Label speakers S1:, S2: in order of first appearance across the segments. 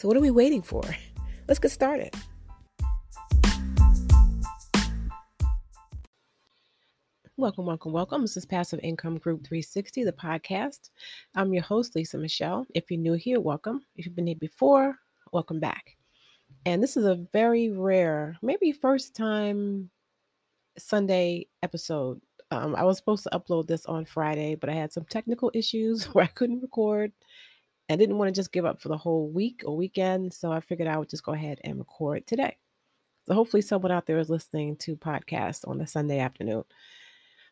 S1: So, what are we waiting for? Let's get started. Welcome, welcome, welcome. This is Passive Income Group 360, the podcast. I'm your host, Lisa Michelle. If you're new here, welcome. If you've been here before, welcome back. And this is a very rare, maybe first time Sunday episode um, I was supposed to upload this on Friday, but I had some technical issues where I couldn't record. I didn't want to just give up for the whole week or weekend, so I figured I would just go ahead and record today. So hopefully, someone out there is listening to podcasts on a Sunday afternoon.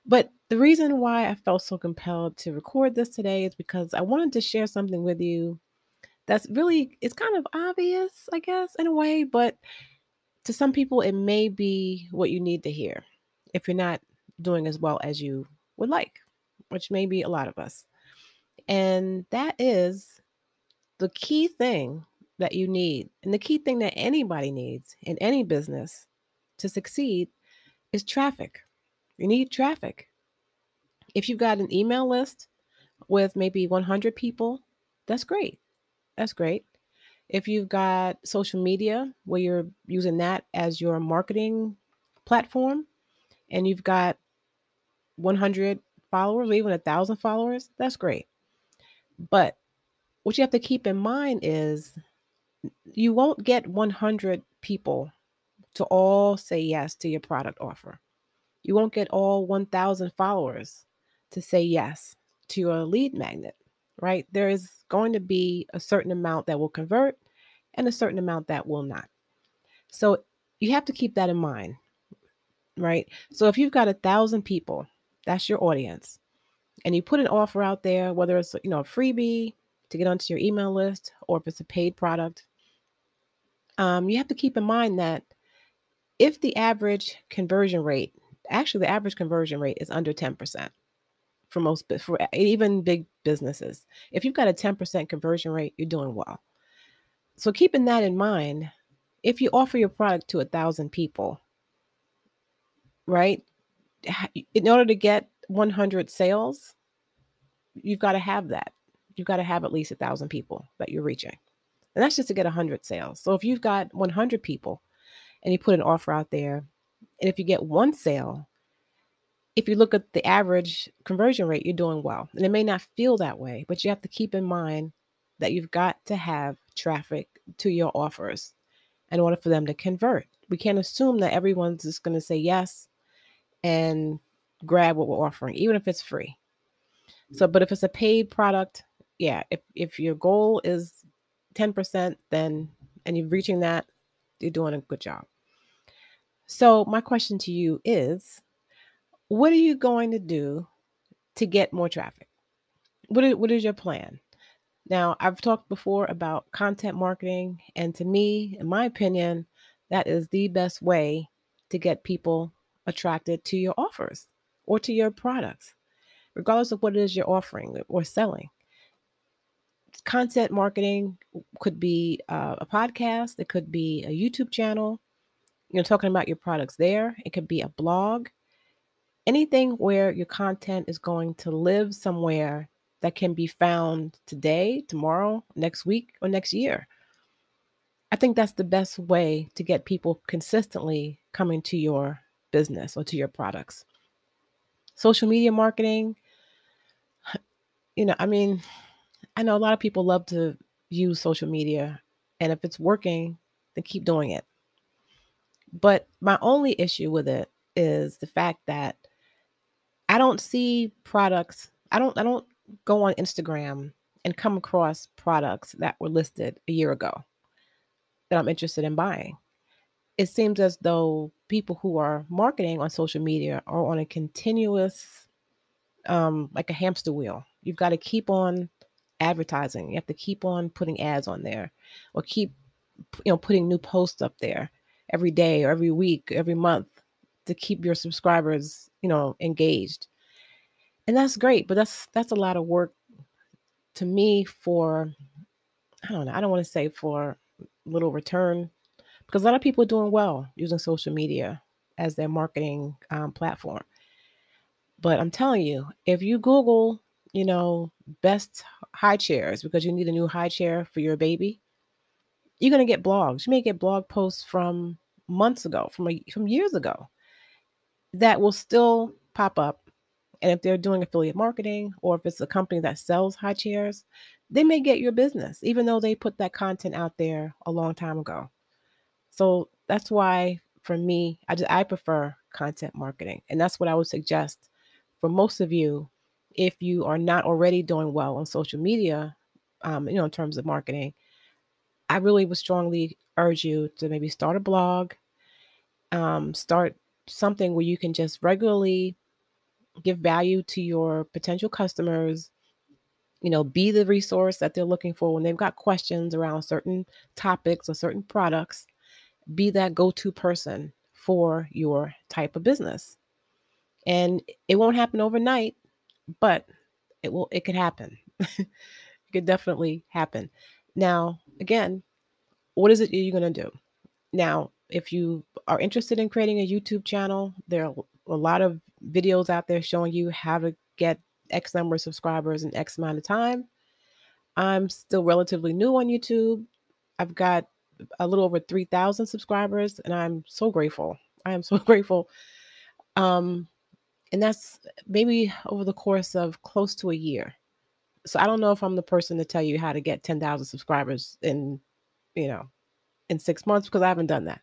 S1: But the reason why I felt so compelled to record this today is because I wanted to share something with you that's really it's kind of obvious, I guess, in a way, but to some people it may be what you need to hear if you're not doing as well as you would like, which may be a lot of us. And that is the key thing that you need, and the key thing that anybody needs in any business to succeed is traffic. You need traffic. If you've got an email list with maybe 100 people, that's great. That's great. If you've got social media where you're using that as your marketing platform and you've got 100 followers or even a thousand followers, that's great. But what you have to keep in mind is you won't get 100 people to all say yes to your product offer. You won't get all 1,000 followers to say yes to your lead magnet, right? There is going to be a certain amount that will convert and a certain amount that will not. So you have to keep that in mind, right? So if you've got a thousand people that's your audience. And you put an offer out there, whether it's you know a freebie to get onto your email list or if it's a paid product. Um, you have to keep in mind that if the average conversion rate, actually the average conversion rate is under 10% for most for even big businesses. If you've got a 10% conversion rate, you're doing well. So keeping that in mind, if you offer your product to a thousand people, right? in order to get 100 sales, you've got to have that. You've got to have at least a thousand people that you're reaching. And that's just to get a 100 sales. So if you've got 100 people and you put an offer out there, and if you get one sale, if you look at the average conversion rate, you're doing well. And it may not feel that way, but you have to keep in mind that you've got to have traffic to your offers in order for them to convert. We can't assume that everyone's just going to say yes and grab what we're offering, even if it's free. So, mm. but if it's a paid product, yeah, if if your goal is 10%, then and you're reaching that, you're doing a good job. So, my question to you is what are you going to do to get more traffic? What is, what is your plan? Now, I've talked before about content marketing, and to me, in my opinion, that is the best way to get people attracted to your offers or to your products, regardless of what it is you're offering or selling. Content marketing could be uh, a podcast, it could be a YouTube channel, you know, talking about your products there. It could be a blog, anything where your content is going to live somewhere that can be found today, tomorrow, next week, or next year. I think that's the best way to get people consistently coming to your business or to your products. Social media marketing, you know, I mean, I know a lot of people love to use social media, and if it's working, then keep doing it. But my only issue with it is the fact that I don't see products. I don't I don't go on Instagram and come across products that were listed a year ago that I'm interested in buying. It seems as though people who are marketing on social media are on a continuous um like a hamster wheel. You've got to keep on advertising. You have to keep on putting ads on there or keep you know putting new posts up there every day or every week, every month to keep your subscribers, you know, engaged. And that's great, but that's that's a lot of work to me for I don't know, I don't want to say for little return because a lot of people are doing well using social media as their marketing um, platform. But I'm telling you, if you Google, you know, best high chairs because you need a new high chair for your baby, you're going to get blogs. You may get blog posts from months ago, from a, from years ago, that will still pop up. And if they're doing affiliate marketing, or if it's a company that sells high chairs, they may get your business, even though they put that content out there a long time ago. So that's why, for me, I just I prefer content marketing, and that's what I would suggest for most of you if you are not already doing well on social media, um, you know, in terms of marketing. I really would strongly urge you to maybe start a blog, um, start something where you can just regularly give value to your potential customers you know be the resource that they're looking for when they've got questions around certain topics or certain products be that go-to person for your type of business and it won't happen overnight but it will it could happen it could definitely happen now again what is it you're going to do now if you are interested in creating a YouTube channel, there are a lot of videos out there showing you how to get X number of subscribers in X amount of time. I'm still relatively new on YouTube. I've got a little over 3,000 subscribers, and I'm so grateful. I am so grateful. Um, and that's maybe over the course of close to a year. So I don't know if I'm the person to tell you how to get 10,000 subscribers in, you know, in six months because I haven't done that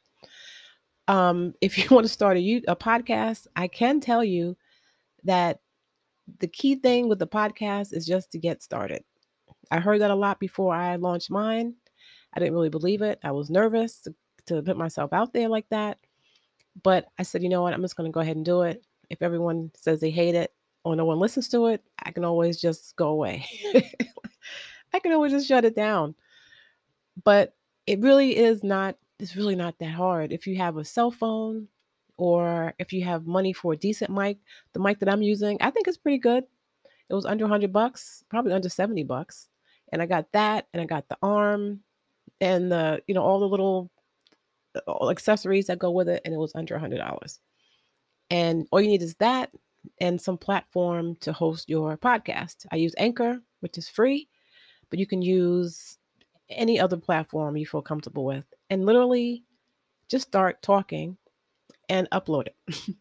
S1: um, if you want to start a, a podcast, I can tell you that the key thing with the podcast is just to get started. I heard that a lot before I launched mine. I didn't really believe it. I was nervous to, to put myself out there like that. But I said, you know what? I'm just going to go ahead and do it. If everyone says they hate it or no one listens to it, I can always just go away. I can always just shut it down. But it really is not it's really not that hard. If you have a cell phone or if you have money for a decent mic, the mic that I'm using, I think it's pretty good. It was under 100 bucks, probably under 70 bucks. And I got that and I got the arm and the, you know, all the little uh, accessories that go with it and it was under $100. And all you need is that and some platform to host your podcast. I use Anchor, which is free, but you can use any other platform you feel comfortable with and literally just start talking and upload it.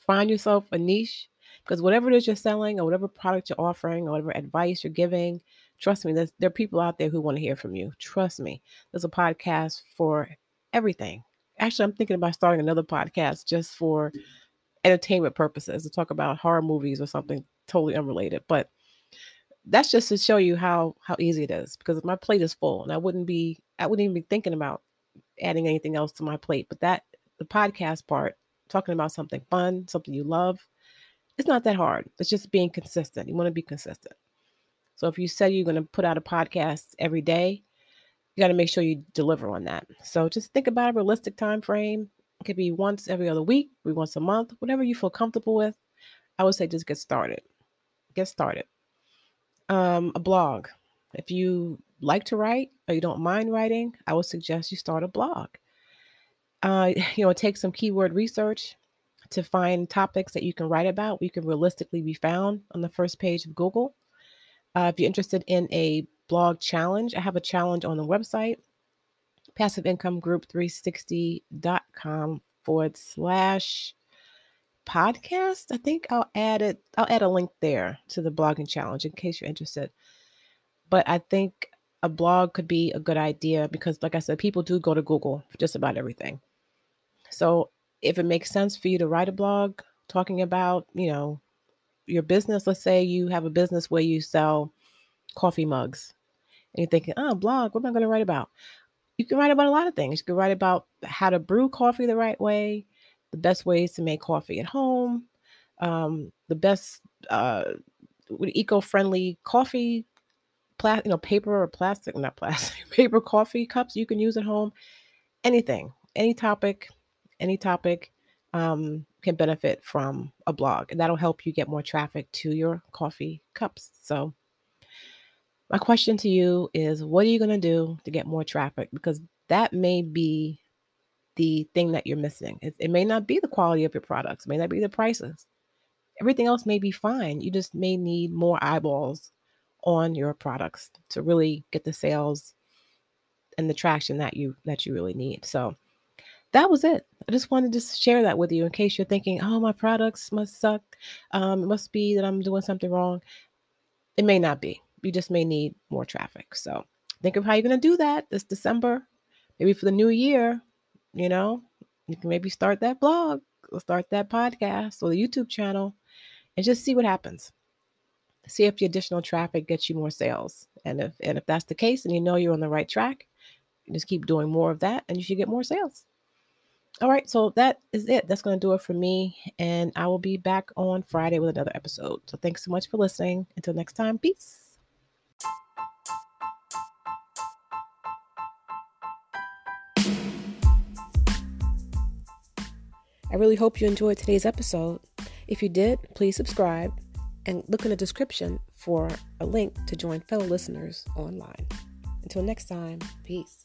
S1: Find yourself a niche because whatever it is you're selling or whatever product you're offering or whatever advice you're giving, trust me, there are people out there who want to hear from you. Trust me, there's a podcast for everything. Actually, I'm thinking about starting another podcast just for entertainment purposes to talk about horror movies or something totally unrelated. But that's just to show you how how easy it is because my plate is full and I wouldn't be I wouldn't even be thinking about adding anything else to my plate. But that the podcast part, talking about something fun, something you love, it's not that hard. It's just being consistent. You want to be consistent. So if you say you're going to put out a podcast every day, you got to make sure you deliver on that. So just think about a realistic time frame. It could be once every other week, maybe once a month, whatever you feel comfortable with. I would say just get started. Get started um, a blog. If you like to write or you don't mind writing, I would suggest you start a blog. Uh, you know, take some keyword research to find topics that you can write about. You can realistically be found on the first page of Google. Uh, if you're interested in a blog challenge, I have a challenge on the website, passiveincomeGroup360.com forward slash podcast. I think I'll add it, I'll add a link there to the blogging challenge in case you're interested. But I think a blog could be a good idea because, like I said, people do go to Google for just about everything. So if it makes sense for you to write a blog talking about, you know, your business, let's say you have a business where you sell coffee mugs and you're thinking, oh, blog, what am I going to write about? You can write about a lot of things. You can write about how to brew coffee the right way, the best ways to make coffee at home, um, the best uh, eco-friendly coffee, pla- you know, paper or plastic, not plastic, paper coffee cups you can use at home. Anything, any topic, any topic um, can benefit from a blog, and that'll help you get more traffic to your coffee cups. So my question to you is what are you going to do to get more traffic? Because that may be the thing that you're missing. It, it, may not be the quality of your products, it may not be the prices. Everything else may be fine. You just may need more eyeballs on your products to really get the sales and the traction that you that you really need. So that was it. I just wanted to share that with you in case you're thinking, "Oh, my products must suck. Um, it must be that I'm doing something wrong." It may not be you just may need more traffic. So think of how you're going to do that this December. Maybe for the new year, you know, you can maybe start that blog or start that podcast or the YouTube channel and just see what happens. See if the additional traffic gets you more sales. And if and if that's the case and you know you're on the right track, just keep doing more of that and you should get more sales. All right, so that is it. That's going to do it for me. And I will be back on Friday with another episode. So thanks so much for listening. Until next time, peace. I really hope you enjoyed today's episode. If you did, please subscribe and look in the description for a link to join fellow listeners online. Until next time, peace.